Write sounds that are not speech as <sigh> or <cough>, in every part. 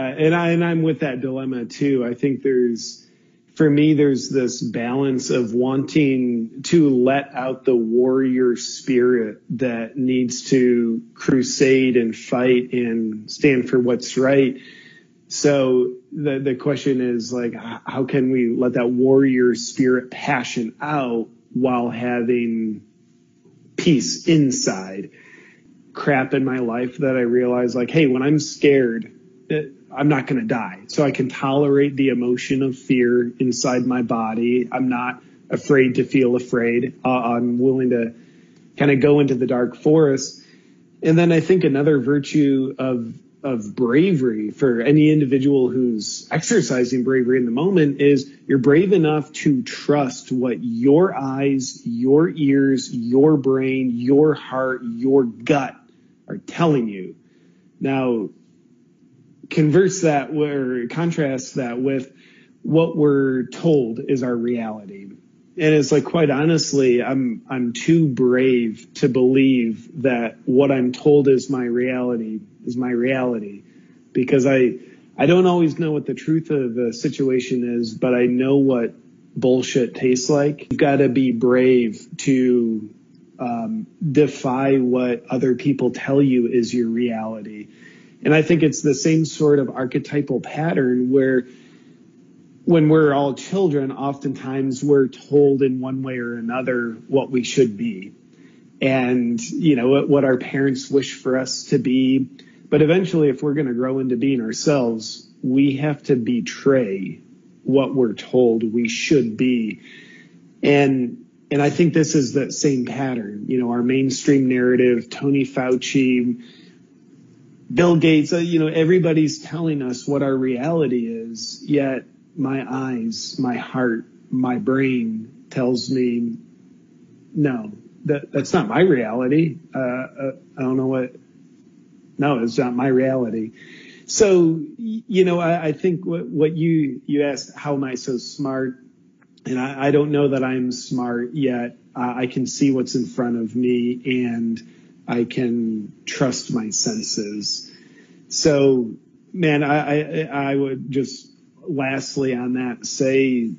Uh, and I and I'm with that dilemma too. I think there's for me there's this balance of wanting to let out the warrior spirit that needs to crusade and fight and stand for what's right. So the the question is like how can we let that warrior spirit passion out while having peace inside? Crap in my life that I realize like hey when I'm scared I'm not going to die. So I can tolerate the emotion of fear inside my body. I'm not afraid to feel afraid. Uh, I'm willing to kind of go into the dark forest. And then I think another virtue of of bravery for any individual who's exercising bravery in the moment is you're brave enough to trust what your eyes, your ears, your brain, your heart, your gut are telling you. Now, converse that or contrast that with what we're told is our reality. And it's like quite honestly, I'm I'm too brave to believe that what I'm told is my reality is my reality because I I don't always know what the truth of the situation is, but I know what bullshit tastes like. You've got to be brave to um, defy what other people tell you is your reality. And I think it's the same sort of archetypal pattern where when we're all children, oftentimes we're told in one way or another what we should be and, you know, what, our parents wish for us to be. But eventually, if we're going to grow into being ourselves, we have to betray what we're told we should be. And, and I think this is the same pattern. You know, our mainstream narrative, Tony Fauci, Bill Gates, uh, you know, everybody's telling us what our reality is, yet my eyes, my heart, my brain tells me, no, that, that's not my reality. Uh, uh, I don't know what, no, it's not my reality. So, you know, I, I think what, what you, you asked, how am I so smart? And I, I don't know that I'm smart yet. Uh, I can see what's in front of me and, I can trust my senses. So, man, I, I, I would just lastly on that say,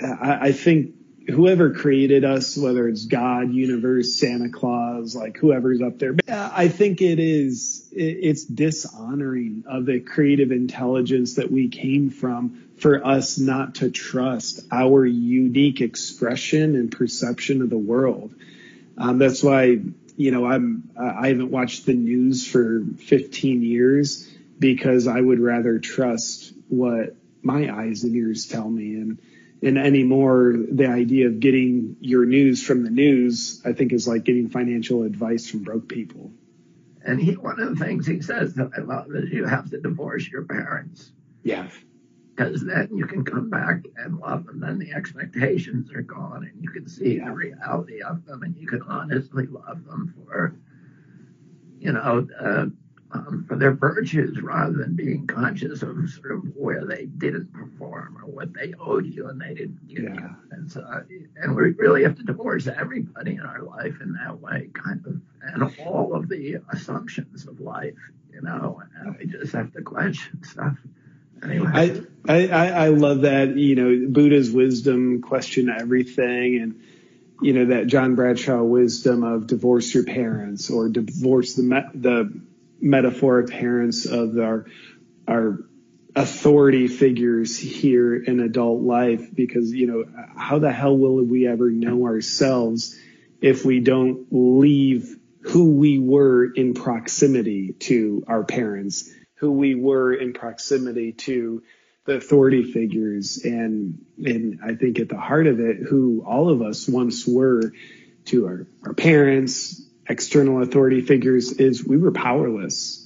I, I think whoever created us, whether it's God, universe, Santa Claus, like whoever's up there, I think it is, it's dishonoring of the creative intelligence that we came from for us not to trust our unique expression and perception of the world. Um, that's why you know, I'm I haven't watched the news for 15 years because I would rather trust what my eyes and ears tell me and and anymore the idea of getting your news from the news I think is like getting financial advice from broke people. And he one of the things he says that I love is you have to divorce your parents. Yeah because then you can come back and love them. Then the expectations are gone, and you can see the reality of them, and you can honestly love them for, you know, uh, um, for their virtues rather than being conscious of sort of where they didn't perform or what they owed you and they didn't give yeah. you. And so, and we really have to divorce everybody in our life in that way, kind of, and all of the assumptions of life, you know, and we just have to question stuff. Anyway. I, I, I love that, you know, Buddha's wisdom, question everything. And, you know, that John Bradshaw wisdom of divorce your parents or divorce the, me- the metaphoric parents of our, our authority figures here in adult life. Because, you know, how the hell will we ever know ourselves if we don't leave who we were in proximity to our parents? Who we were in proximity to the authority figures and and I think at the heart of it who all of us once were to our, our parents external authority figures is we were powerless.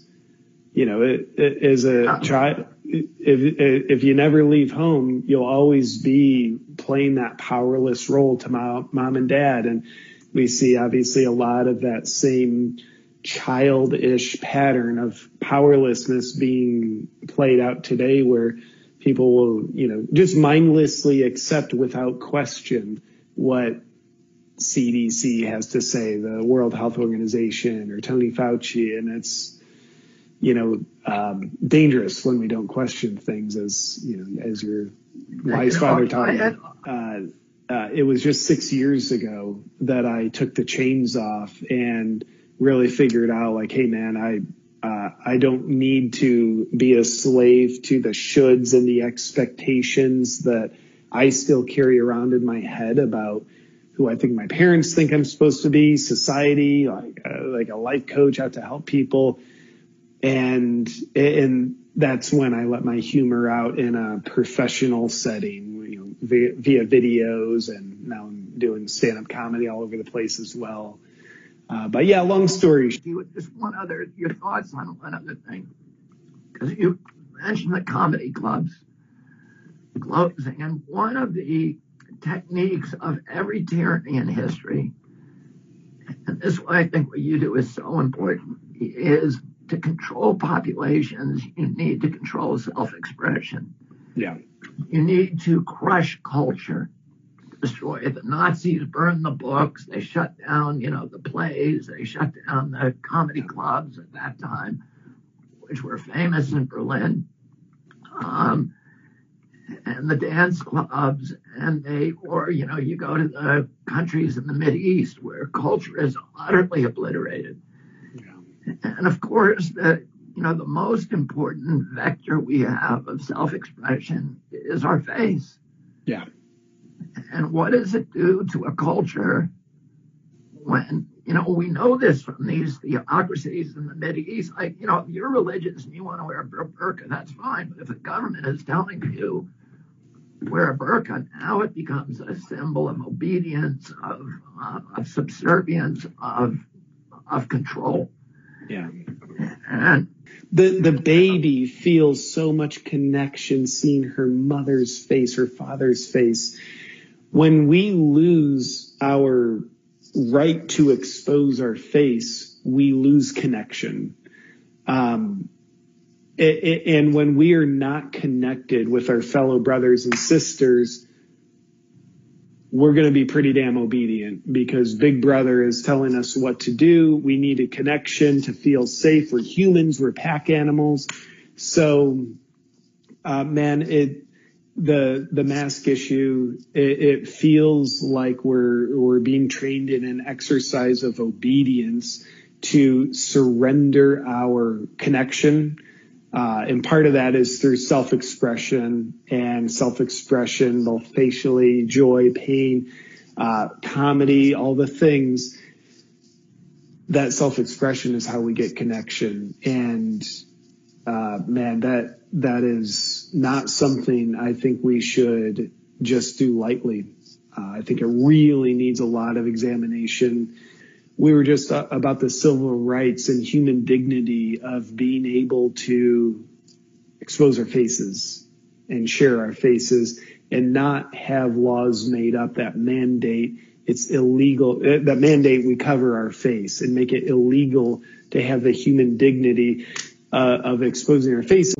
You know it, it, as a child if if you never leave home you'll always be playing that powerless role to mom, mom and dad. And we see obviously a lot of that same childish pattern of powerlessness being played out today where people will, you know, just mindlessly accept without question what CDC has to say, the World Health Organization or Tony Fauci. And it's, you know, um, dangerous when we don't question things, as you know, as your wise father taught me. Uh, uh, it was just six years ago that I took the chains off and really figured out, like, hey, man, I uh, I don't need to be a slave to the shoulds and the expectations that I still carry around in my head about who I think my parents think I'm supposed to be, society, like uh, like a life coach out to help people, and and that's when I let my humor out in a professional setting, you know, via, via videos, and now I'm doing stand up comedy all over the place as well. Uh, but yeah, long story. Just one other, your thoughts on one other thing, because you mentioned the comedy clubs closing, and one of the techniques of every tyranny in history, and this is why I think what you do is so important, is to control populations, you need to control self-expression. Yeah. You need to crush culture, destroy. The Nazis burned the books. They shut down, you know, the plays. They shut down the comedy clubs at that time, which were famous in Berlin. Um, and the dance clubs and they or you know you go to the countries in the mid east where culture is utterly obliterated yeah. and of course the you know the most important vector we have of self-expression is our face yeah and what does it do to a culture when you know we know this from these theocracies in the Mid East. Like you know, if you're religious and you want to wear a burqa, that's fine. But if the government is telling you wear a burqa, now it becomes a symbol of obedience, of, uh, of subservience, of of control. Yeah. And the the baby feels so much connection seeing her mother's face, her father's face. When we lose our right to expose our face, we lose connection. Um, and when we are not connected with our fellow brothers and sisters, we're going to be pretty damn obedient because Big Brother is telling us what to do. We need a connection to feel safe. We're humans. We're pack animals. So, uh, man, it the the mask issue. It, it feels like we're we're being trained in an exercise of obedience to surrender our connection uh, and part of that is through self-expression and self-expression, both facially, joy, pain, uh, comedy, all the things. That self-expression is how we get connection. And, uh, man, that, that is not something I think we should just do lightly. Uh, I think it really needs a lot of examination we were just uh, about the civil rights and human dignity of being able to expose our faces and share our faces and not have laws made up that mandate it's illegal uh, that mandate we cover our face and make it illegal to have the human dignity uh, of exposing our face.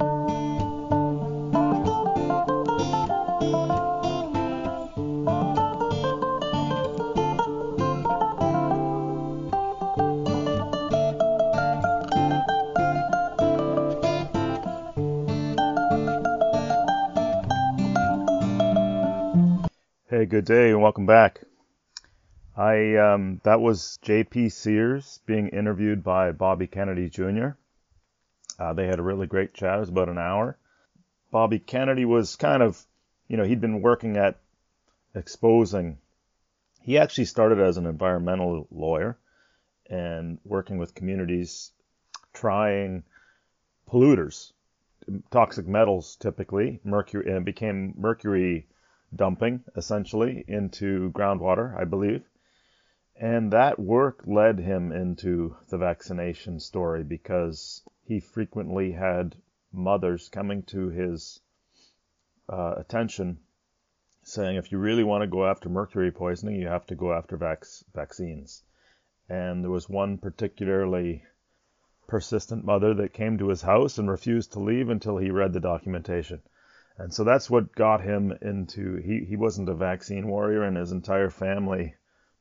Hey, good day and welcome back. I um, that was J.P. Sears being interviewed by Bobby Kennedy Jr. Uh, they had a really great chat. It was about an hour. Bobby Kennedy was kind of, you know, he'd been working at exposing. He actually started as an environmental lawyer and working with communities, trying polluters, toxic metals typically, mercury, and became mercury dumping essentially into groundwater, I believe. And that work led him into the vaccination story because he frequently had mothers coming to his uh, attention saying, if you really want to go after mercury poisoning, you have to go after vac- vaccines. And there was one particularly persistent mother that came to his house and refused to leave until he read the documentation. And so that's what got him into he, he wasn't a vaccine warrior and his entire family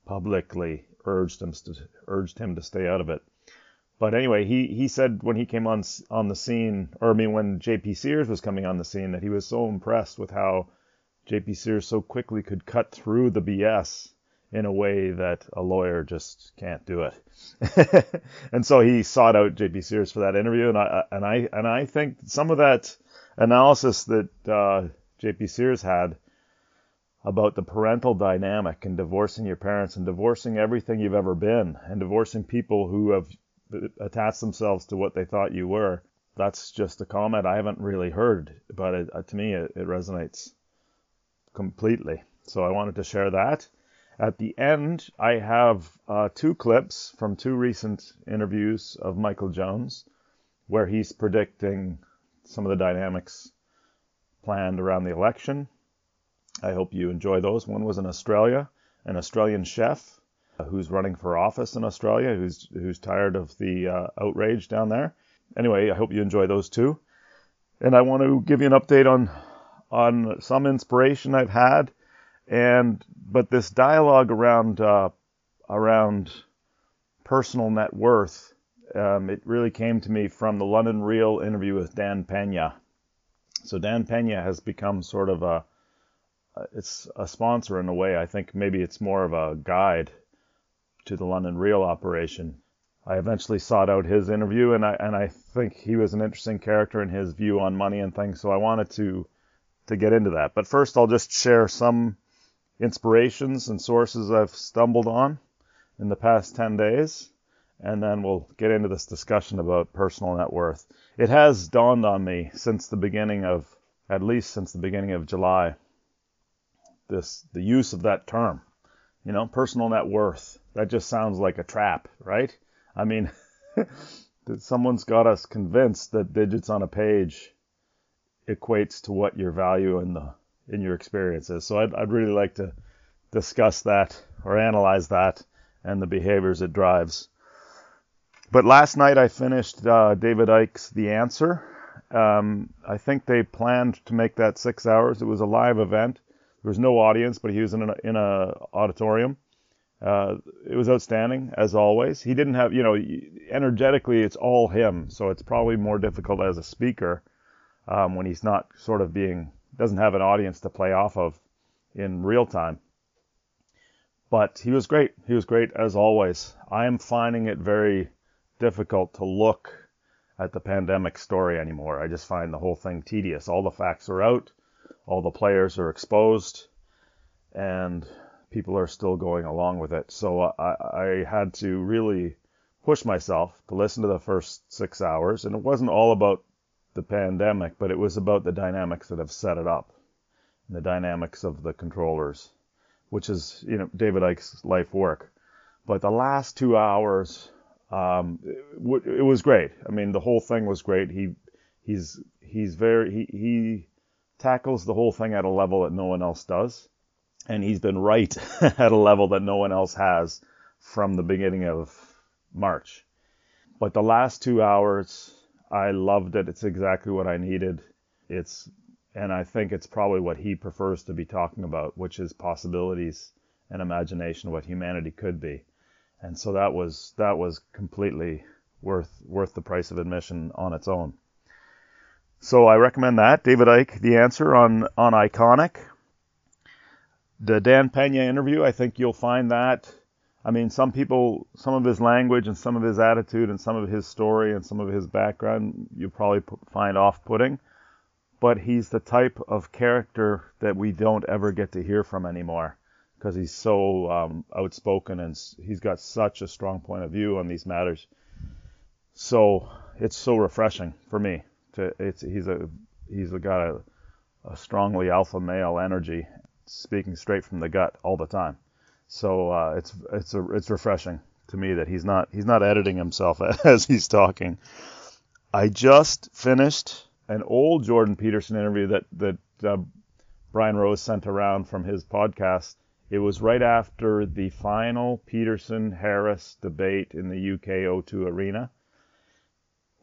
publicly urged him to urged him to stay out of it. But anyway, he, he said when he came on on the scene, or I mean when J.P. Sears was coming on the scene, that he was so impressed with how J.P. Sears so quickly could cut through the BS in a way that a lawyer just can't do it. <laughs> and so he sought out J.P. Sears for that interview, and I and I and I think some of that analysis that uh, J.P. Sears had about the parental dynamic and divorcing your parents and divorcing everything you've ever been and divorcing people who have attached themselves to what they thought you were. That's just a comment I haven't really heard, but it, uh, to me it, it resonates completely. So I wanted to share that. At the end, I have uh, two clips from two recent interviews of Michael Jones where he's predicting some of the dynamics planned around the election. I hope you enjoy those. One was in Australia, an Australian chef who's running for office in Australia, who's who's tired of the uh, outrage down there. Anyway, I hope you enjoy those two. And I want to give you an update on on some inspiration I've had, and but this dialogue around uh, around personal net worth, um, it really came to me from the London Real interview with Dan Pena. So Dan Pena has become sort of a it's a sponsor in a way. I think maybe it's more of a guide to the London Real operation. I eventually sought out his interview, and I and I think he was an interesting character in his view on money and things. So I wanted to to get into that. But first, I'll just share some inspirations and sources I've stumbled on in the past 10 days, and then we'll get into this discussion about personal net worth. It has dawned on me since the beginning of, at least since the beginning of July, this the use of that term. You know, personal net worth. That just sounds like a trap, right? I mean, <laughs> someone's got us convinced that digits on a page equates to what your value in the in your experience is. So I'd, I'd really like to discuss that or analyze that and the behaviors it drives. But last night I finished uh, David Icke's The Answer. Um, I think they planned to make that six hours. It was a live event. There was no audience, but he was in a, in a auditorium. Uh, it was outstanding as always. He didn't have, you know, energetically it's all him, so it's probably more difficult as a speaker um, when he's not sort of being doesn't have an audience to play off of in real time. But he was great. He was great as always. I am finding it very difficult to look at the pandemic story anymore. I just find the whole thing tedious. All the facts are out, all the players are exposed, and people are still going along with it. So I, I had to really push myself to listen to the first six hours, and it wasn't all about the pandemic, but it was about the dynamics that have set it up, and the dynamics of the controllers, which is you know David Icke's life work. But the last two hours, um, it, it was great. I mean, the whole thing was great. He he's he's very he he tackles the whole thing at a level that no one else does, and he's been right <laughs> at a level that no one else has from the beginning of March. But the last two hours I loved it. It's exactly what I needed. It's and I think it's probably what he prefers to be talking about, which is possibilities and imagination, what humanity could be. And so that was that was completely worth worth the price of admission on its own. So I recommend that. David Icke, the answer on on Ickonic. The Dan Pena interview, I think you'll find that I mean, some people, some of his language and some of his attitude and some of his story and some of his background, you'll probably find off-putting. But he's the type of character that we don't ever get to hear from anymore because he's so um, outspoken and he's got such a strong point of view on these matters. So it's so refreshing for me. To it's he's a he's got a, a strongly alpha male energy, speaking straight from the gut all the time. So uh, it's it's a, it's refreshing to me that he's not he's not editing himself <laughs> as he's talking. I just finished an old Jordan Peterson interview that that uh, Brian Rose sent around from his podcast. It was right after the final Peterson Harris debate in the UK O2 Arena,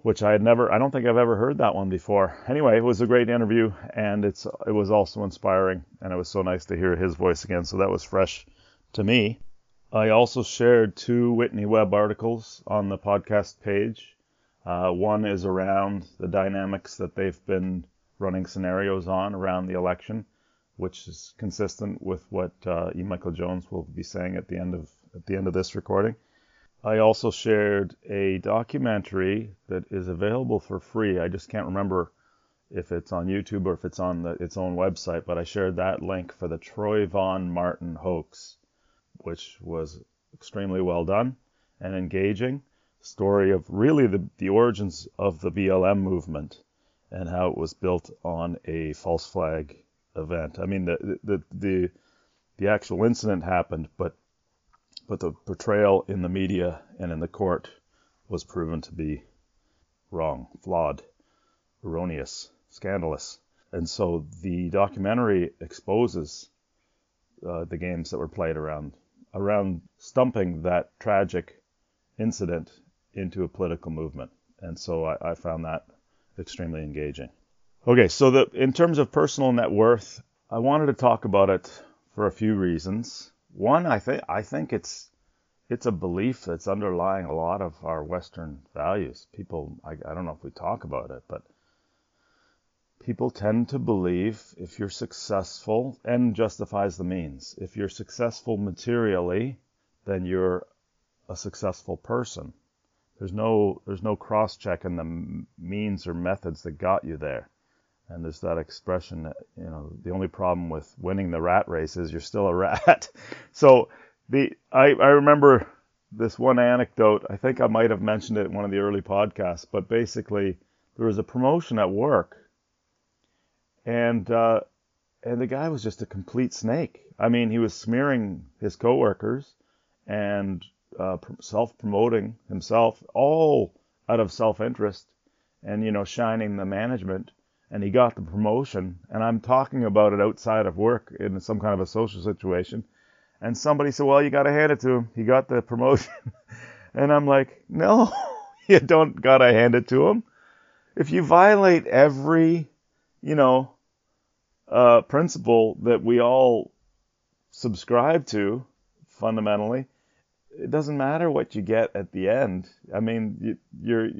which I had never I don't think I've ever heard that one before. Anyway, it was a great interview and it's it was also inspiring and it was so nice to hear his voice again. So that was fresh to me. I also shared two Whitney Webb articles on the podcast page. Uh, one is around the dynamics that they've been running scenarios on around the election, which is consistent with what uh, E. Michael Jones will be saying at the end of at the end of this recording. I also shared a documentary that is available for free. I just can't remember if it's on YouTube or if it's on the, its own website, but I shared that link for the Trayvon Martin hoax, which was extremely well done and engaging. Story of really the, the origins of the BLM movement and how it was built on a false flag event. I mean, the the the, the actual incident happened, but but the portrayal in the media and in the court was proven to be wrong, flawed, erroneous, scandalous. And so the documentary exposes uh, the games that were played around around stumping that tragic incident into a political movement. And so I, I found that extremely engaging. Okay, so the, in terms of personal net worth, I wanted to talk about it for a few reasons. One, I think I think it's it's a belief that's underlying a lot of our Western values. People, I, I don't know if we talk about it, but people tend to believe if you're successful and justifies the means. If you're successful materially, then you're a successful person. There's no there's no cross check in the means or methods that got you there. And there's that expression that, you know, the only problem with winning the rat race is you're still a <laughs> rat. so the I, I remember this one anecdote. I think I might have mentioned it in one of the early podcasts, but basically there was a promotion at work, and uh, and the guy was just a complete snake. I mean, he was smearing his coworkers and uh, self-promoting himself, all out of self-interest, and you know, shining the management. And he got the promotion, and I'm talking about it outside of work in some kind of a social situation. And somebody said, "Well, you got to hand it to him. He got the <laughs> promotion." and I'm like, "No, <laughs> you don't got to hand it to him. If you violate every, you know, uh, principle that we all subscribe to fundamentally, it doesn't matter what you get at the end. I mean, you, you're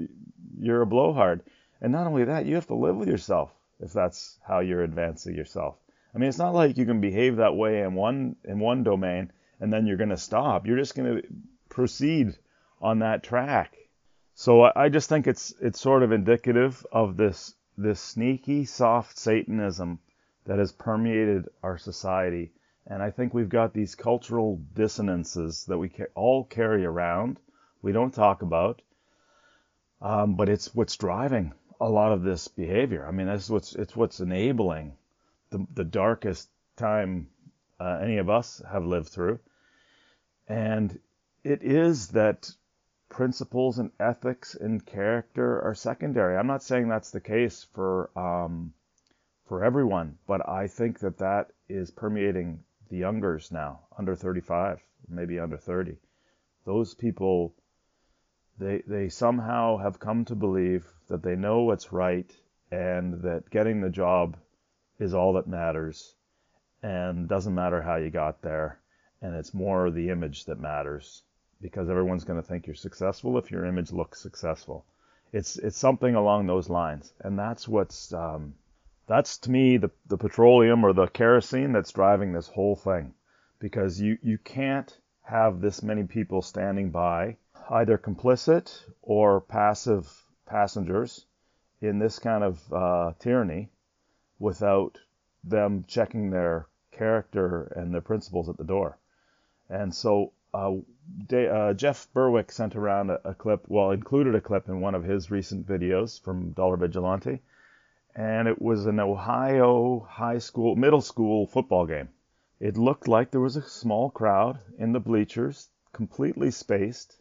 you're a blowhard, and not only that, you have to live with yourself if that's how you're advancing yourself. I mean, it's not like you can behave that way in one in one domain and then you're going to stop. You're just going to proceed on that track. So I, I just think it's it's sort of indicative of this this sneaky soft Satanism that has permeated our society and I think we've got these cultural dissonances that we all carry around. We don't talk about, um, but it's what's driving a lot of this behavior. I mean, that's what's it's what's enabling the, the darkest time uh, any of us have lived through. And it is that principles and ethics and character are secondary. I'm not saying that's the case for um, for everyone, but I think that that is permeating the youngers now, under 35, maybe under 30. Those people, they, they somehow have come to believe that they know what's right and that getting the job is all that matters and doesn't matter how you got there. And it's more the image that matters because everyone's going to think you're successful if your image looks successful. It's it's something along those lines, and that's what's um, that's to me the, the petroleum or the kerosene that's driving this whole thing. Because you, you can't have this many people standing by, either complicit or passive passengers in this kind of uh, tyranny without them checking their character and their principles at the door. And so uh, De- uh, Jeff Berwick sent around a, a, clip, well, included a clip in one of his recent videos from Dollar Vigilante and it was an Ohio high school, middle school football game. It looked like there was a small crowd in the bleachers, completely spaced,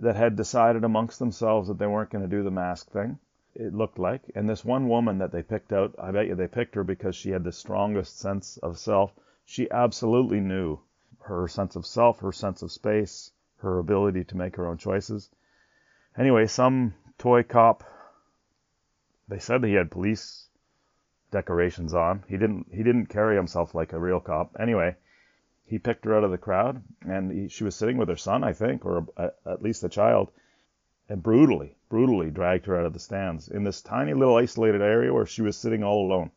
that had decided amongst themselves that they weren't going to do the mask thing. It looked like. And this one woman that they picked out, I bet you they picked her because she had the strongest sense of self. She absolutely knew her sense of self, her sense of space, her ability to make her own choices. Anyway, some toy cop they said that he had police decorations on. He didn't he didn't carry himself like a real cop. Anyway, he picked her out of the crowd, and he, she was sitting with her son, I think, or a, at least a child, and brutally, brutally dragged her out of the stands in this tiny little isolated area where she was sitting all alone.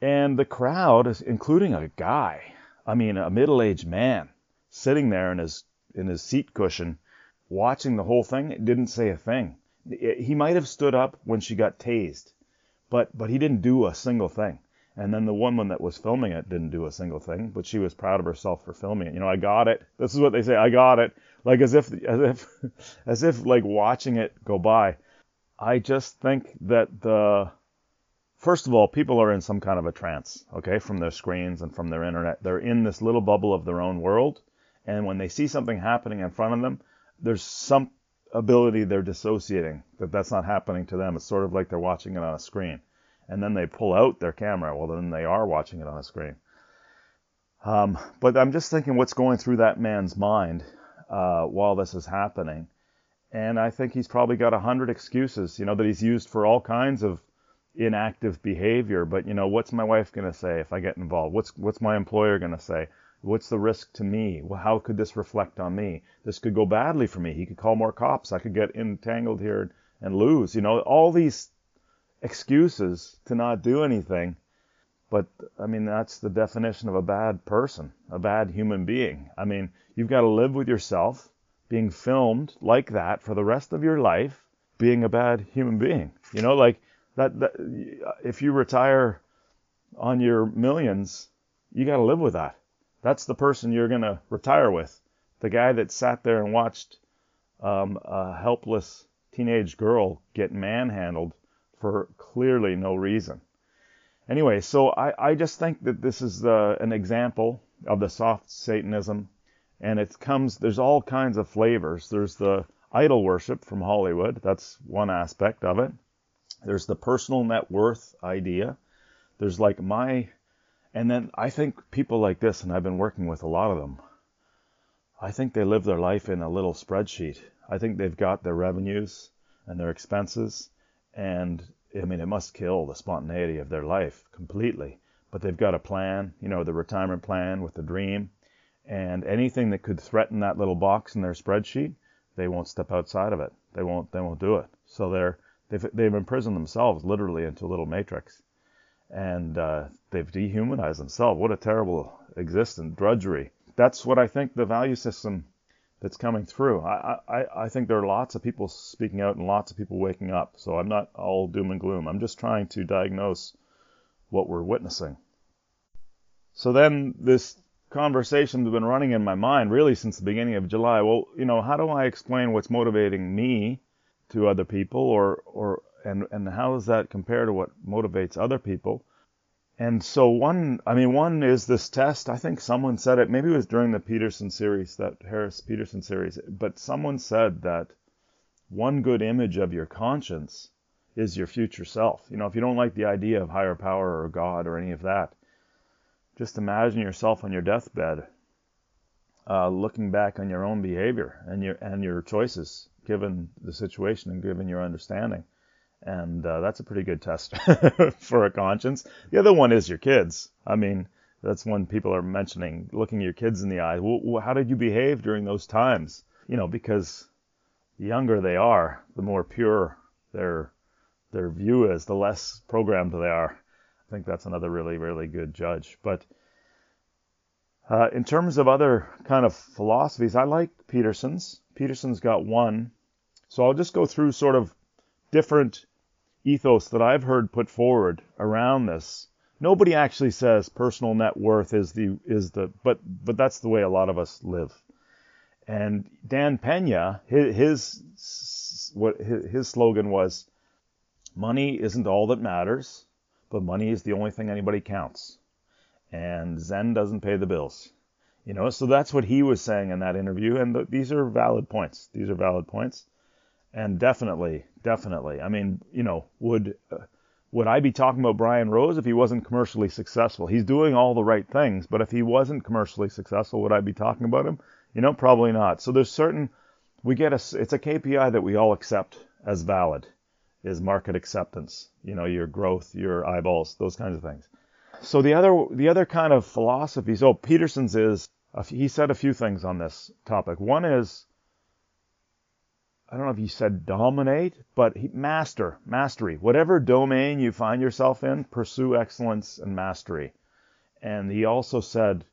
And the crowd, including a guy, I mean, a middle-aged man, sitting there in his in his seat cushion, watching the whole thing, didn't say a thing. He might have stood up when she got tased, but but he didn't do a single thing. And then the woman that was filming it didn't do a single thing, but she was proud of herself for filming it. You know, I got it. This is what they say. I got it. Like as if, as if, <laughs> as if like watching it go by. I just think that the, first of all, people are in some kind of a trance, okay, from their screens and from their internet. They're in this little bubble of their own world. And when they see something happening in front of them, there's some ability they're dissociating that that's not happening to them. It's sort of like they're watching it on a screen and then they pull out their camera, well, then they are watching it on a screen. Um, but I'm just thinking what's going through that man's mind uh, while this is happening. And I think he's probably got a hundred excuses, you know, that he's used for all kinds of inactive behavior. But you know, what's my wife going to say if I get involved? What's what's my employer going to say? What's the risk to me? Well, how could this reflect on me? This could go badly for me. He could call more cops. I could get entangled here and lose. You know, all these excuses to not do anything. But I mean, that's the definition of a bad person, a bad human being. I mean, you've got to live with yourself being filmed like that for the rest of your life, being a bad human being. You know, like that, that if you retire on your millions, you got to live with that. That's the person you're going to retire with. The guy that sat there and watched um, a helpless teenage girl get manhandled for clearly no reason. Anyway, so I, I just think that this is an example of the soft Satanism, and it comes, there's all kinds of flavors. There's the idol worship from Hollywood, that's one aspect of it. There's the personal net worth idea. There's like my, and then I think people like this, and I've been working with a lot of them, I think they live their life in a little spreadsheet. I think they've got their revenues and their expenses, and I mean, it must kill the spontaneity of their life completely. But they've got a plan, you know, the retirement plan with the dream, and anything that could threaten that little box in their spreadsheet, they won't step outside of it. They won't. They won't do it. So they're they've they've imprisoned themselves literally into a little matrix, and uh, they've dehumanized themselves. What a terrible existence, drudgery. That's what I think the value system that's coming through. I, I, I think there are lots of people speaking out and lots of people waking up. So I'm not all doom and gloom. I'm just trying to diagnose what we're witnessing. So then this conversation has been running in my mind really since the beginning of July. Well, you know, how do I explain what's motivating me to other people or, or, and, and how does that compare to what motivates other people? And so one, I mean, one is this test. I think someone said it. Maybe it was during the Peterson series, that Harris Peterson series. But someone said that one good image of your conscience is your future self. You know, if you don't like the idea of higher power or God or any of that, just imagine yourself on your deathbed, uh, looking back on your own behavior and your and your choices, given the situation and given your understanding and uh, that's a pretty good test <laughs> for a conscience. The other one is your kids. I mean, that's when people are mentioning looking your kids in the eye. Well, how did you behave during those times? You know, because the younger they are, the more pure their their view is, the less programmed they are. I think that's another really, really good judge. But uh, in terms of other kind of philosophies, I like Peterson's. Peterson's got one. So I'll just go through sort of different ethos that I've heard put forward around this. Nobody actually says personal net worth is the is the but but that's the way a lot of us live. And Dan Pena, his, his what his slogan was, money isn't all that matters, but money is the only thing anybody counts. And Zen doesn't pay the bills. You know, so that's what he was saying in that interview, and th- these are valid points. These are valid points and definitely, definitely. I mean, you know, would uh, would I be talking about Brian Rose if he wasn't commercially successful? He's doing all the right things, but if he wasn't commercially successful, would I be talking about him? You know, probably not. So there's certain we get a it's a KPI that we all accept as valid is market acceptance. You know, your growth, your eyeballs, those kinds of things. so the other the other kind of philosophies. Oh, Peterson's is he said a few things on this topic. One is I don't know if he said dominate, but he, master, mastery. Whatever domain you find yourself in, pursue excellence and mastery. And he also said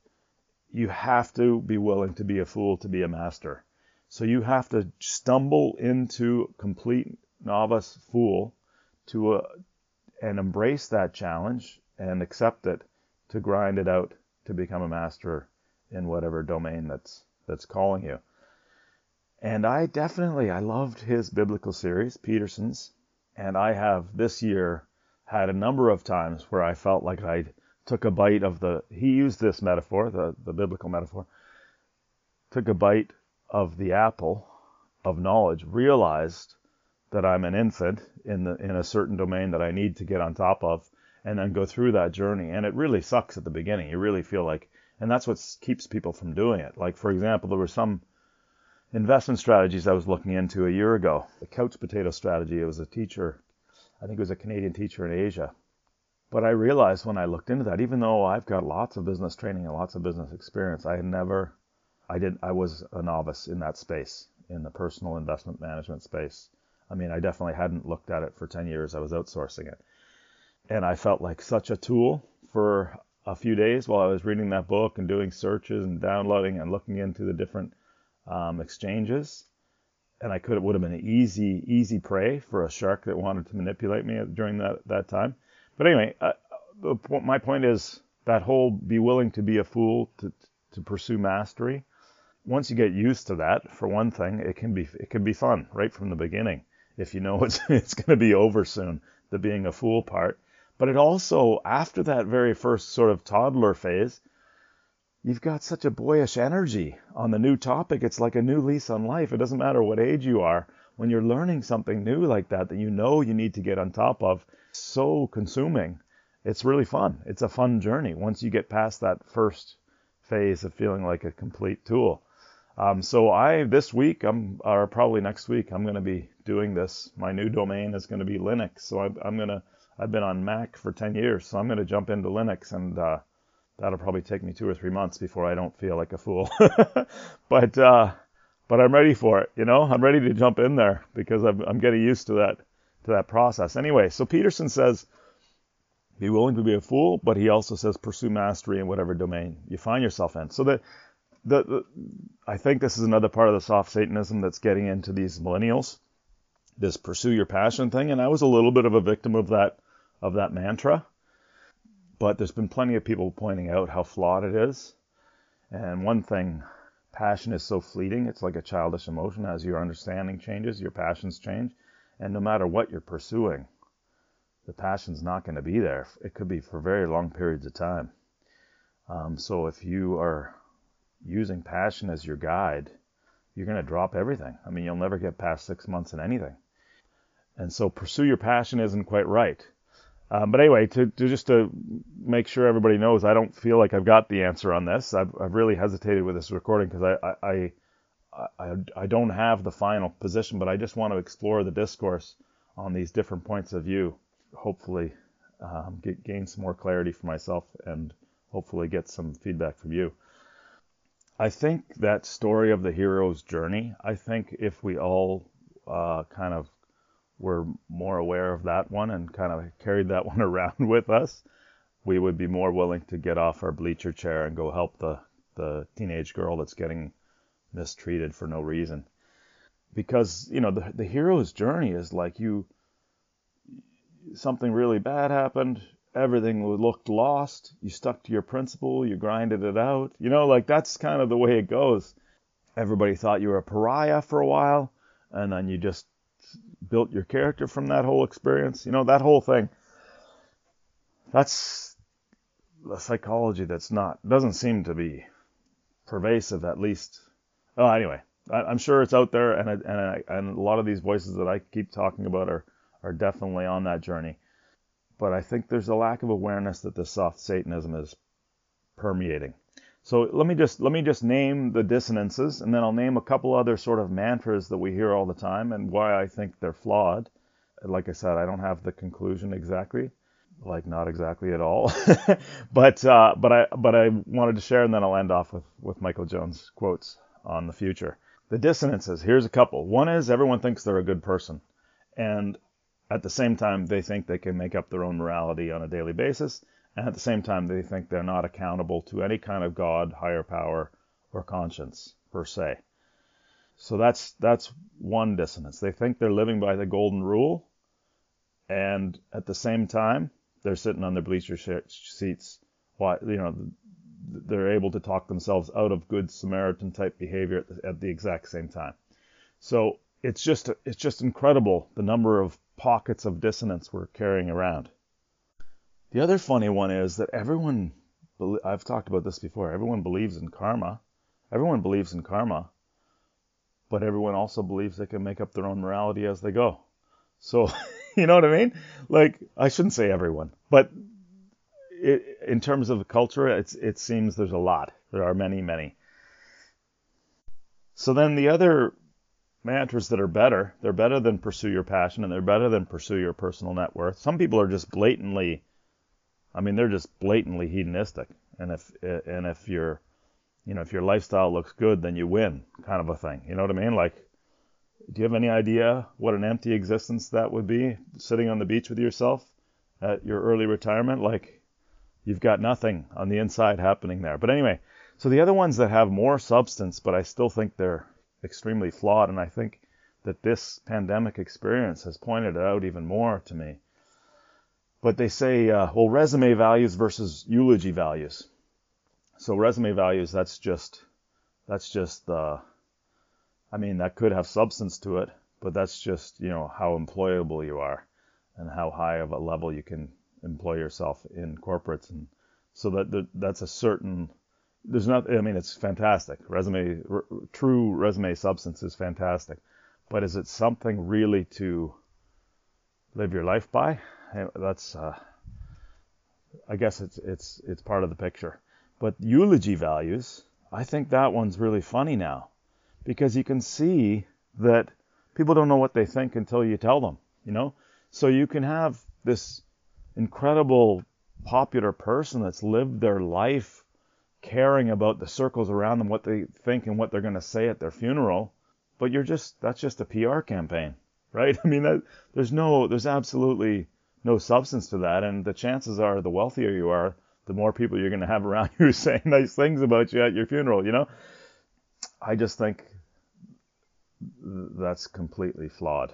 you have to be willing to be a fool to be a master. So you have to stumble into complete novice fool to uh, and embrace that challenge and accept it to grind it out to become a master in whatever domain that's that's calling you. And I definitely I loved his biblical series, Peterson's, and I have this year had a number of times where I felt like I took a bite of the he used this metaphor, the, the biblical metaphor, took a bite of the apple of knowledge, realized that I'm an infant in the in a certain domain that I need to get on top of, and then go through that journey. And it really sucks at the beginning. You really feel like, and that's what keeps people from doing it. Like for example, there were some investment strategies I was looking into a year ago. The couch potato strategy. It was a teacher, I think it was a Canadian teacher in Asia. But I realized when I looked into that, even though I've got lots of business training and lots of business experience, I had never, I didn't, I was a novice in that space, in the personal investment management space. I mean, I definitely hadn't looked at it for 10 years. I was outsourcing it. And I felt like such a tool for a few days while I was reading that book and doing searches and downloading and looking into the different um, exchanges. And I could it would have been an easy easy prey for a shark that wanted to manipulate me during that that time. But anyway, uh, my point is that whole be willing to be a fool to to pursue mastery. Once you get used to that, for one thing, it can be it can be fun right from the beginning if you know <laughs> it's it's going to be over soon, the being a fool part. But it also, after that very first sort of toddler phase, you've got such a boyish energy on the new topic. It's like a new lease on life. It doesn't matter what age you are. When you're learning something new like that, that you know you need to get on top of, so consuming. It's really fun. It's a fun journey once you get past that first phase of feeling like a complete tool. Um, so I this week, I'm or probably next week, I'm going to be doing this. My new domain is going to be Linux. So I, I'm going to I've been on Mac for 10 years, so I'm going to jump into Linux, and uh, that'll probably take me two or three months before I don't feel like a fool. <laughs> but uh, but I'm ready for it. You know, I'm ready to jump in there because I'm, I'm getting used to that to that process. Anyway, so Peterson says. Be willing to be a fool, but he also says pursue mastery in whatever domain you find yourself in. So that the, the, I think this is another part of the soft Satanism that's getting into these millennials, this pursue your passion thing, and I was a little bit of a victim of that of that mantra. But there's been plenty of people pointing out how flawed it is. And one thing, passion is so fleeting. It's like a childish emotion. As your understanding changes, your passions change. And no matter what you're pursuing, the passion's not going to be there. It could be for very long periods of time. Um, so if you are using passion as your guide, you're going to drop everything. I mean, you'll never get past six months in anything. And so pursue your passion isn't quite right. Um, but anyway, to, to, just to make sure everybody knows, I don't feel like I've got the answer on this. I've, I've really hesitated with this recording because I, I, I, I don't have the final position, but I just want to explore the discourse on these different points of view. Hopefully, um, get, gain some more clarity for myself and hopefully get some feedback from you. I think that story of the hero's journey, I think if we all uh, kind of were more aware of that one and kind of carried that <laughs> one around with us, we would be more willing to get off our bleacher chair and go help the, the teenage girl that's getting mistreated for no reason. Because, you know, the, the hero's journey is like you, something really bad happened, everything looked lost. You stuck to your principle, you grinded it out. You know, like that's kind of the way it goes. Everybody thought you were a pariah for a while, and then you just built your character from that whole experience. You know, that whole thing. That's the psychology that's not, doesn't seem to be pervasive, at least. Oh, anyway, I, am sure it's out there, and, I, and, I, and a lot of these voices that I keep talking about are, are definitely on that journey but I think there's a lack of awareness that the soft Satanism is permeating. So let me just let me just name the dissonances, and then I'll name a couple other sort of mantras that we hear all the time and why I think they're flawed. Like I said, I don't have the conclusion exactly, like not exactly at all. <laughs> but uh, but I but I wanted to share, and then I'll end off with with Michael Jones quotes on the future. The dissonances. Here's a couple. One is everyone thinks they're a good person, and at the same time they think they can make up their own morality on a daily basis, and at the same time they think they're not accountable to any kind of God, higher power, or conscience per se. So that's that's one dissonance. They think they're living by the golden rule, and at the same time they're sitting on their bleacher seats. Why you know they're able to talk themselves out of good Samaritan type behavior at the, at the exact same time. So it's just it's just incredible the number of pockets of dissonance we're carrying around. The other funny one is that everyone I've talked about this before. Everyone believes in karma. Everyone believes in karma but everyone also believes they can make up their own morality as they go. So, <laughs> you know what I mean? Like, I shouldn't say everyone, but it, in terms of culture, it seems there's a lot. There are many, many. So then the other mantras that are better, they're better than pursue your passion and they're better than pursue your personal net worth. Some people are just blatantly, I mean, they're just blatantly hedonistic. And if, and if you're, you know, if your lifestyle looks good, then you win, kind of a thing. You know what I mean? Like, do you have any idea what an empty existence that would be, sitting on the beach with yourself at your early retirement? Like, you've got nothing on the inside happening there. But anyway, so the other ones that have more substance, but I still think they're extremely flawed, and I think that this pandemic experience has pointed it out even more to me. But they say, uh, well, resume values versus eulogy values. So resume values, that's just that's just the I mean that could have substance to it, but that's just you know how employable you are and how high of a level you can employ yourself in corporates. And so that that's a certain there's not I mean it's fantastic. Resume r- true resume substance is fantastic. But is it something really to live your life by that's uh, I guess it's it's it's part of the picture but eulogy values, I think that one's really funny now because you can see that people don't know what they think until you tell them, you know? So you can have this incredible popular person that's lived their life caring about the circles around them, what they think and what they're going to say at their funeral, but you're just that's just a PR campaign, right? <laughs> I mean that there's no there's absolutely no substance to that and the chances are the wealthier you are, the more people you're going to have around <laughs> you saying nice things about you at your funeral, you know? I just think that's completely flawed.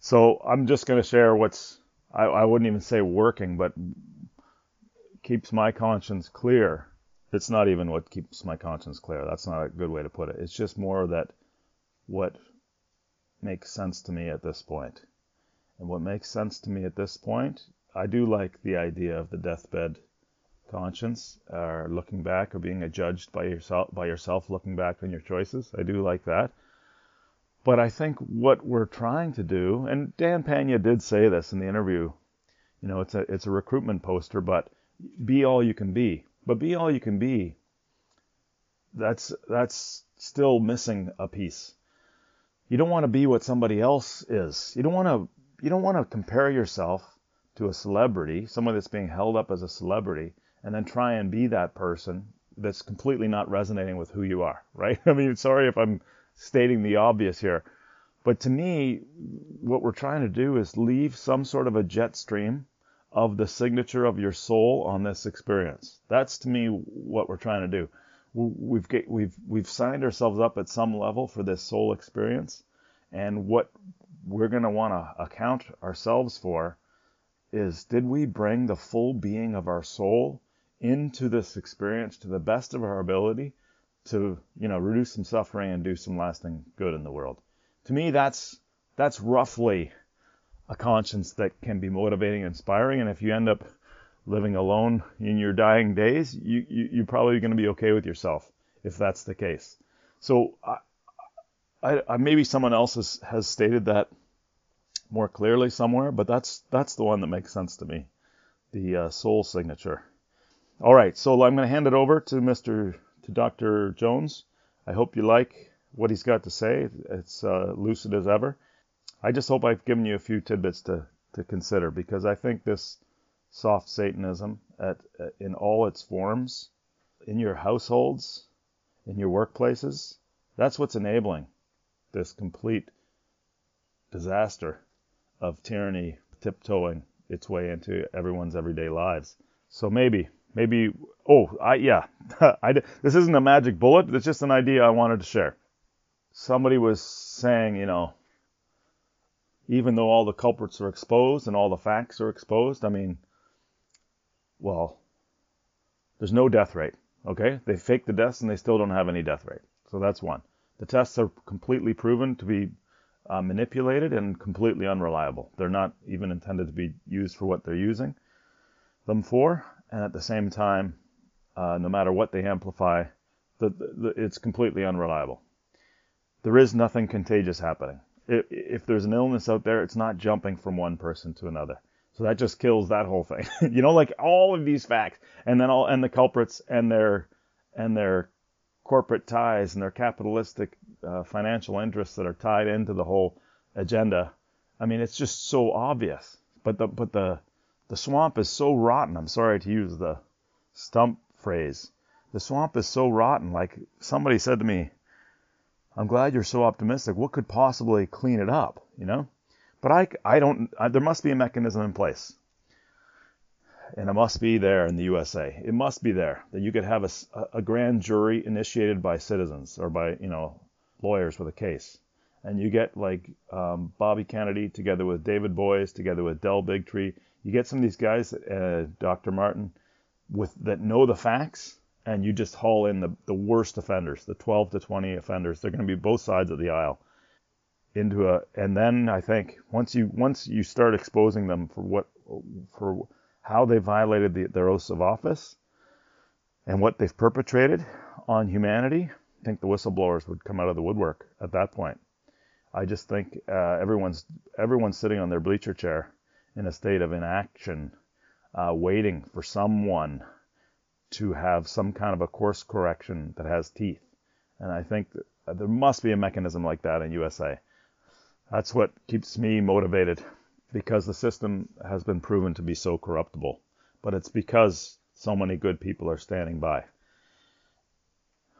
So I'm just going to share what's, I, I wouldn't even say working, but keeps my conscience clear. It's not even what keeps my conscience clear. That's not a good way to put it. It's just more that what makes sense to me at this point. And what makes sense to me at this point I do like the idea of the deathbed conscience, or looking back, or being judged by yourself by yourself, looking back on your choices. I do like that. But I think what we're trying to do, and Dan Pena did say this in the interview, you know, it's a it's a recruitment poster, but be all you can be. But be all you can be. That's that's still missing a piece. You don't want to be what somebody else is. You don't want to you don't want to compare yourself to a celebrity, someone that's being held up as a celebrity, and then try and be that person that's completely not resonating with who you are, <laughs> right? I mean, sorry if I'm stating the obvious here, but to me, what we're trying to do is leave some sort of a jet stream of the signature of your soul on this experience. That's to me what we're trying to do. We've get, we've we've signed ourselves up at some level for this soul experience, and what we're going to want to account ourselves for is did we bring the full being of our soul into this experience to the best of our ability to, you know, reduce some suffering and do some lasting good in the world? To me, that's that's roughly a conscience that can be motivating and inspiring. And if you end up living alone in your dying days, you, you you're probably going to be okay with yourself if that's the case. So I, I, maybe someone else has, has stated that more clearly somewhere, but that's that's the one that makes sense to me, the uh, soul signature. All right, so I'm going to hand it over to Mr. to Dr. Jones. I hope you like what he's got to say. It's uh, lucid as ever. I just hope I've given you a few tidbits to to consider because I think this soft Satanism at, in all its forms, in your households, in your workplaces, that's what's enabling this complete disaster of tyranny tiptoeing its way into everyone's everyday lives. So maybe, maybe, oh, I, yeah, <laughs> I, this isn't a magic bullet. It's just an idea I wanted to share. Somebody was saying, you know, even though all the culprits are exposed and all the facts are exposed, I mean, well, there's no death rate. Okay, they fake the deaths and they still don't have any death rate. So that's one. The tests are completely proven to be uh, manipulated and completely unreliable. They're not even intended to be used for what they're using them for, and at the same time, uh, no matter what they amplify, the, the, it's completely unreliable. There is nothing contagious happening. If, if there's an illness out there, it's not jumping from one person to another. So that just kills that whole thing. <laughs> you know, like all of these facts, and then all and the culprits and their and their corporate ties and their capitalistic uh, financial interests that are tied into the whole agenda. I mean, it's just so obvious. But the but the the swamp is so rotten. I'm sorry to use the stump phrase. The swamp is so rotten. Like somebody said to me, "I'm glad you're so optimistic. What could possibly clean it up?" You know. But I I don't. I, there must be a mechanism in place and it must be there in the USA. It must be there that you could have a, a grand jury initiated by citizens or by you know lawyers with a case, and you get like um, Bobby Kennedy together with David Boies together with Del Bigtree. You get some of these guys, uh, Dr. Martin, with that know the facts, and you just haul in the, the worst offenders, the 12 to 20 offenders. They're going to be both sides of the aisle into a, and then I think once you once you start exposing them for what for how they violated the, their oaths of office and what they've perpetrated on humanity, I think the whistleblowers would come out of the woodwork at that point. I just think uh, everyone's everyone's sitting on their bleacher chair in a state of inaction, uh, waiting for someone to have some kind of a course correction that has teeth. And I think that there must be a mechanism like that in USA. That's what keeps me motivated because the system has been proven to be so corruptible, but it's because so many good people are standing by.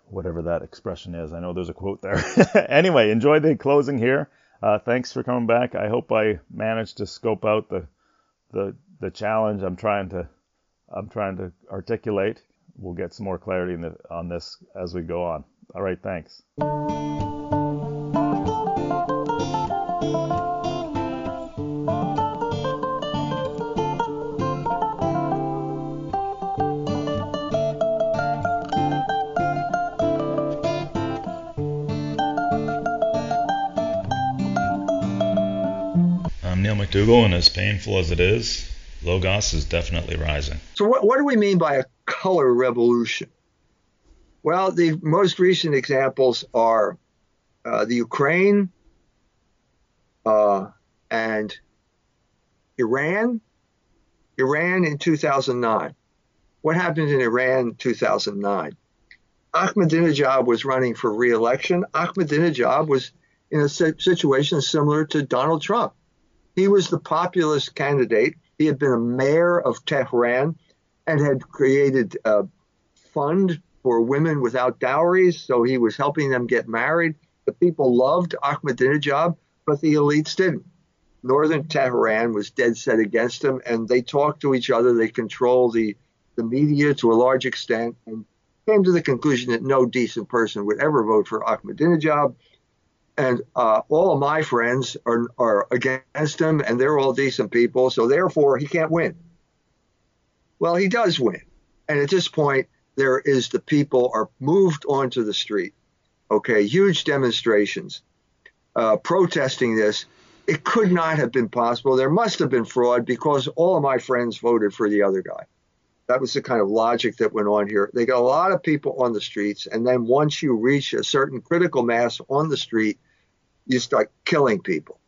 Whatever that expression is, I know there's a quote there. <laughs> anyway, enjoy the closing here. Uh, thanks for coming back. I hope I managed to scope out the the the challenge I'm trying to I'm trying to articulate. We'll get some more clarity the, on this as we go on. All right, thanks. McDougall, and as painful as it is, Logos is definitely rising. So, what, what do we mean by a color revolution? Well, the most recent examples are uh, the Ukraine uh, and Iran. Iran in 2009. What happened in Iran in 2009? Ahmadinejad was running for re-election. Ahmadinejad was in a situation similar to Donald Trump. He was the populist candidate. He had been a mayor of Tehran and had created a fund for women without dowries. So he was helping them get married. The people loved Ahmadinejad, but the elites didn't. Northern Tehran was dead set against him, and they talked to each other. They control the, the media to a large extent and came to the conclusion that no decent person would ever vote for Ahmadinejad and uh, all of my friends are, are against him, and they're all decent people. So therefore, he can't win. Well, he does win, and at this point, there is the people are moved onto the street. Okay, huge demonstrations, uh, protesting this. It could not have been possible. There must have been fraud because all of my friends voted for the other guy. That was the kind of logic that went on here. They got a lot of people on the streets, and then once you reach a certain critical mass on the street, you start killing people.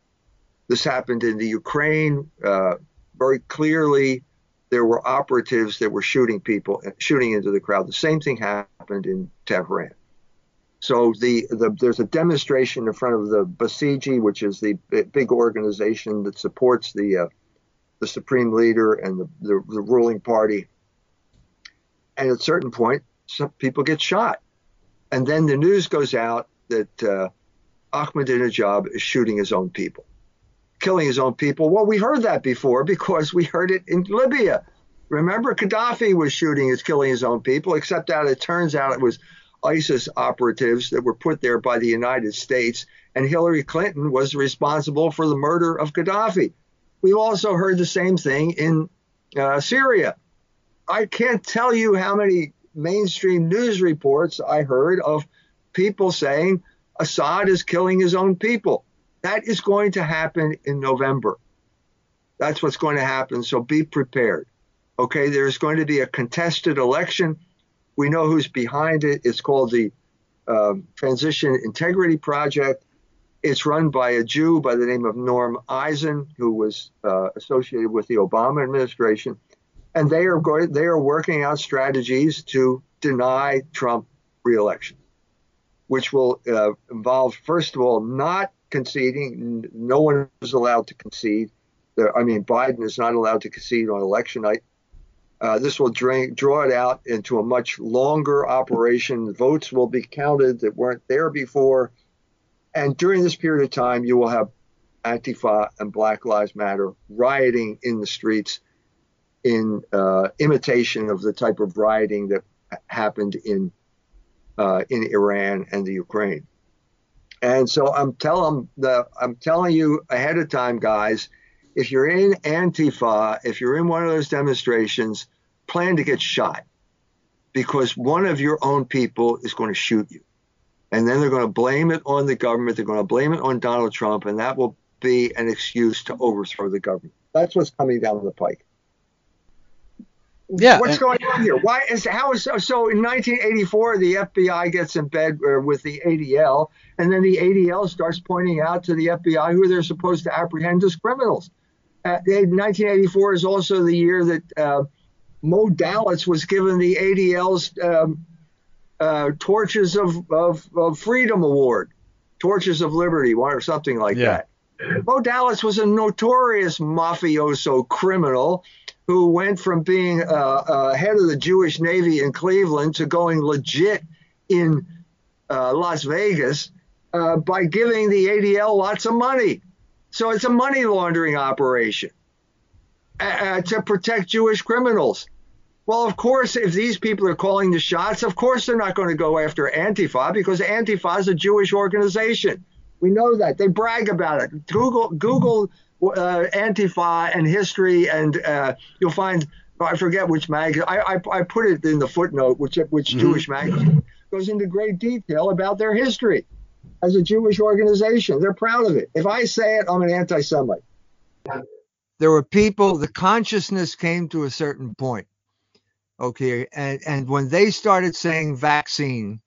This happened in the Ukraine uh, very clearly. There were operatives that were shooting people, shooting into the crowd. The same thing happened in Tehran. So the, the, there's a demonstration in front of the Basiji, which is the big organization that supports the uh, the supreme leader and the, the, the ruling party. And at a certain point, some people get shot. And then the news goes out that uh, Ahmadinejad is shooting his own people, killing his own people. Well, we heard that before <laughs> because we heard it in Libya. Remember, Gaddafi was shooting, is killing his own people, except that it turns out it was ISIS operatives that were put there by the United States, and Hillary Clinton was responsible for the murder of Gaddafi. We've also heard the same thing in uh, Syria. I can't tell you how many mainstream news reports I heard of people saying Assad is killing his own people. That is going to happen in November. That's what's going to happen. So be prepared. Okay, there's going to be a contested election. We know who's behind it. It's called the uh, Transition Integrity Project. It's run by a Jew by the name of Norm Eisen, who was uh, associated with the Obama administration, and they are going. They are working out strategies to deny Trump reelection, which will uh, involve, first of all, not conceding. No one is allowed to concede. I mean, Biden is not allowed to concede on election night. Uh, this will draw it out into a much longer operation. Votes will be counted that weren't there before. And during this period of time, you will have Antifa and Black Lives Matter rioting in the streets in uh, imitation of the type of rioting that happened in uh, in Iran and the Ukraine. And so I'm telling the I'm telling you ahead of time, guys, if you're in Antifa, if you're in one of those demonstrations, plan to get shot because one of your own people is going to shoot you. And then they're going to blame it on the government. They're going to blame it on Donald Trump, and that will be an excuse to overthrow the government. That's what's coming down the pike. Yeah. What's going on here? Why is how is so, so in 1984 the FBI gets in bed uh, with the ADL, and then the ADL starts pointing out to the FBI who they're supposed to apprehend as criminals. Uh, 1984 is also the year that uh, Moe Dalitz was given the ADL's um, uh, Torches of, of, of, Freedom Award, Torches of Liberty, or something like yeah. that. Moe Dalitz was a notorious mafioso criminal who went from being uh, uh, head of the Jewish Navy in Cleveland to going legit in uh, Las Vegas uh, by giving the ADL lots of money. So it's a money laundering operation uh, uh, to protect Jewish criminals. Well, of course, if these people are calling the shots, of course they're not going to go after Antifa because Antifa is a Jewish organization. We know that. They brag about it. Google Google uh, Antifa and history, and uh, you'll find I forget which magazine. I, I, I put it in the footnote, which which mm-hmm. Jewish magazine goes into great detail about their history as a Jewish organization. They're proud of it. If I say it, I'm an anti-Semite. There were people. The consciousness came to a certain point Okay. And, and when they started saying vaccine,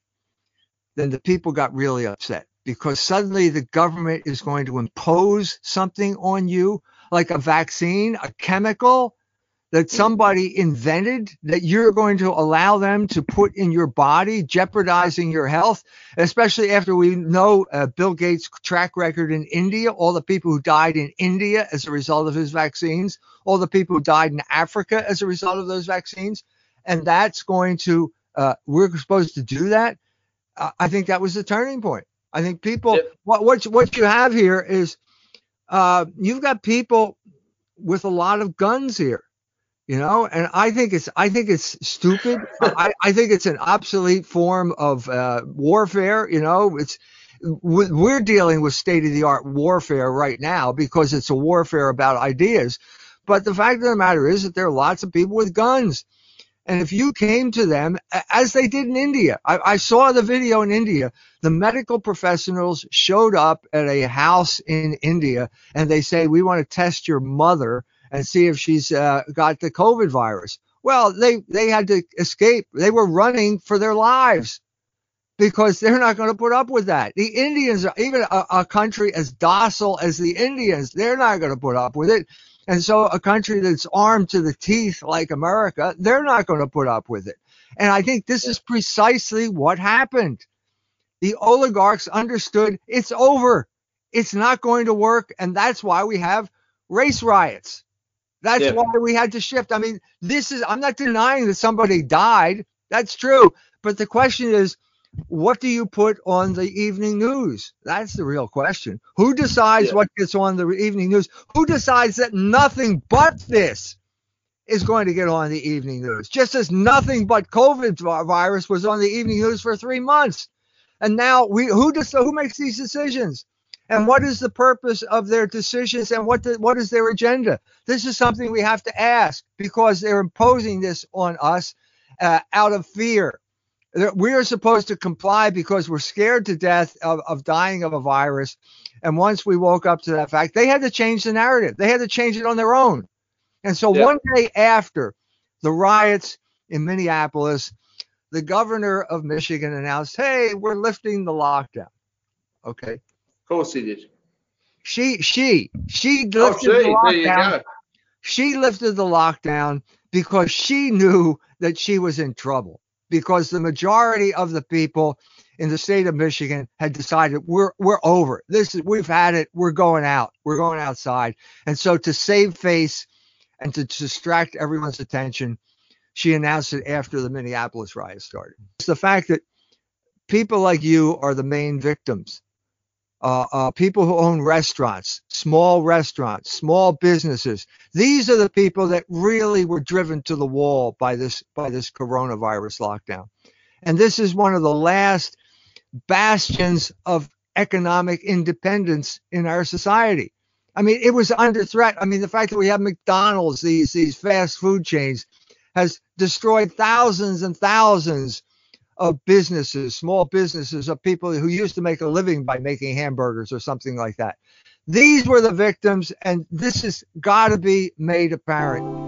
then the people got really upset because suddenly the government is going to impose something on you, like a vaccine, a chemical that somebody invented that you're going to allow them to put in your body, jeopardizing your health, especially after we know uh, Bill Gates' track record in India, all the people who died in India as a result of his vaccines, all the people who died in Africa as a result of those vaccines and that's going to uh, we're supposed to do that. Uh, I think that was the turning point. I think people yep. what what what you have here is uh, you've got people with a lot of guns here, you know, and I think it's I think it's stupid. <laughs> I, I think it's an obsolete form of uh, warfare. You know, it's we're dealing with state of the art warfare right now because it's a warfare about ideas. But the fact of the matter is that there are lots of people with guns and if you came to them, as they did in India, I, I, saw the video in India, the medical professionals showed up at a house in India and they say, We want to test your mother and see if she's uh, got the COVID virus. Well, they, they had to escape. They were running for their lives because they're not going to put up with that. The Indians, even a, a country as docile as the Indians, they're not going to put up with it. And so a country that's armed to the teeth like America, they're not going to put up with it. And I think this is precisely what happened. The oligarchs understood it's over. It's not going to work. And that's why we have race riots. That's Yeah. why we had to shift. I mean, this is, I'm not denying that somebody died. That's true. But the question is, what do you put on the evening news? That's the real question. Who decides Yeah. what gets on the evening news? Who decides that nothing but this is going to get on the evening news? Just as nothing but COVID virus was on the evening news for three months. And now we who does who makes these decisions? And what is the purpose of their decisions and what the, what is their agenda? This is something we have to ask because they're imposing this on us uh, out of fear. We are supposed to comply because we're scared to death of, of dying of a virus. And once we woke up to that fact, they had to change the narrative. They had to change it on their own. And so Yeah. one day after the riots in Minneapolis, the governor of Michigan announced, "Hey, we're lifting the lockdown." Okay. Of course he did. She she she Oh, lifted see, the lockdown. She lifted the lockdown because she knew that she was in trouble because the majority of the people in the state of Michigan had decided we're we're over. This is we've had it. We're going out. We're going outside. And so to save face and to distract everyone's attention, she announced it after the Minneapolis riot started. It's the fact that people like you are the main victims uh, uh, people who own restaurants, small restaurants, small businesses. These are the people that really were driven to the wall by this by this coronavirus lockdown. And this is one of the last bastions of economic independence in our society. I mean, it was under threat. I mean, the fact that we have McDonald's, these these fast food chains, has destroyed thousands and thousands of businesses, small businesses of people who used to make a living by making hamburgers or something like that. These were the victims, and this has got to be made apparent.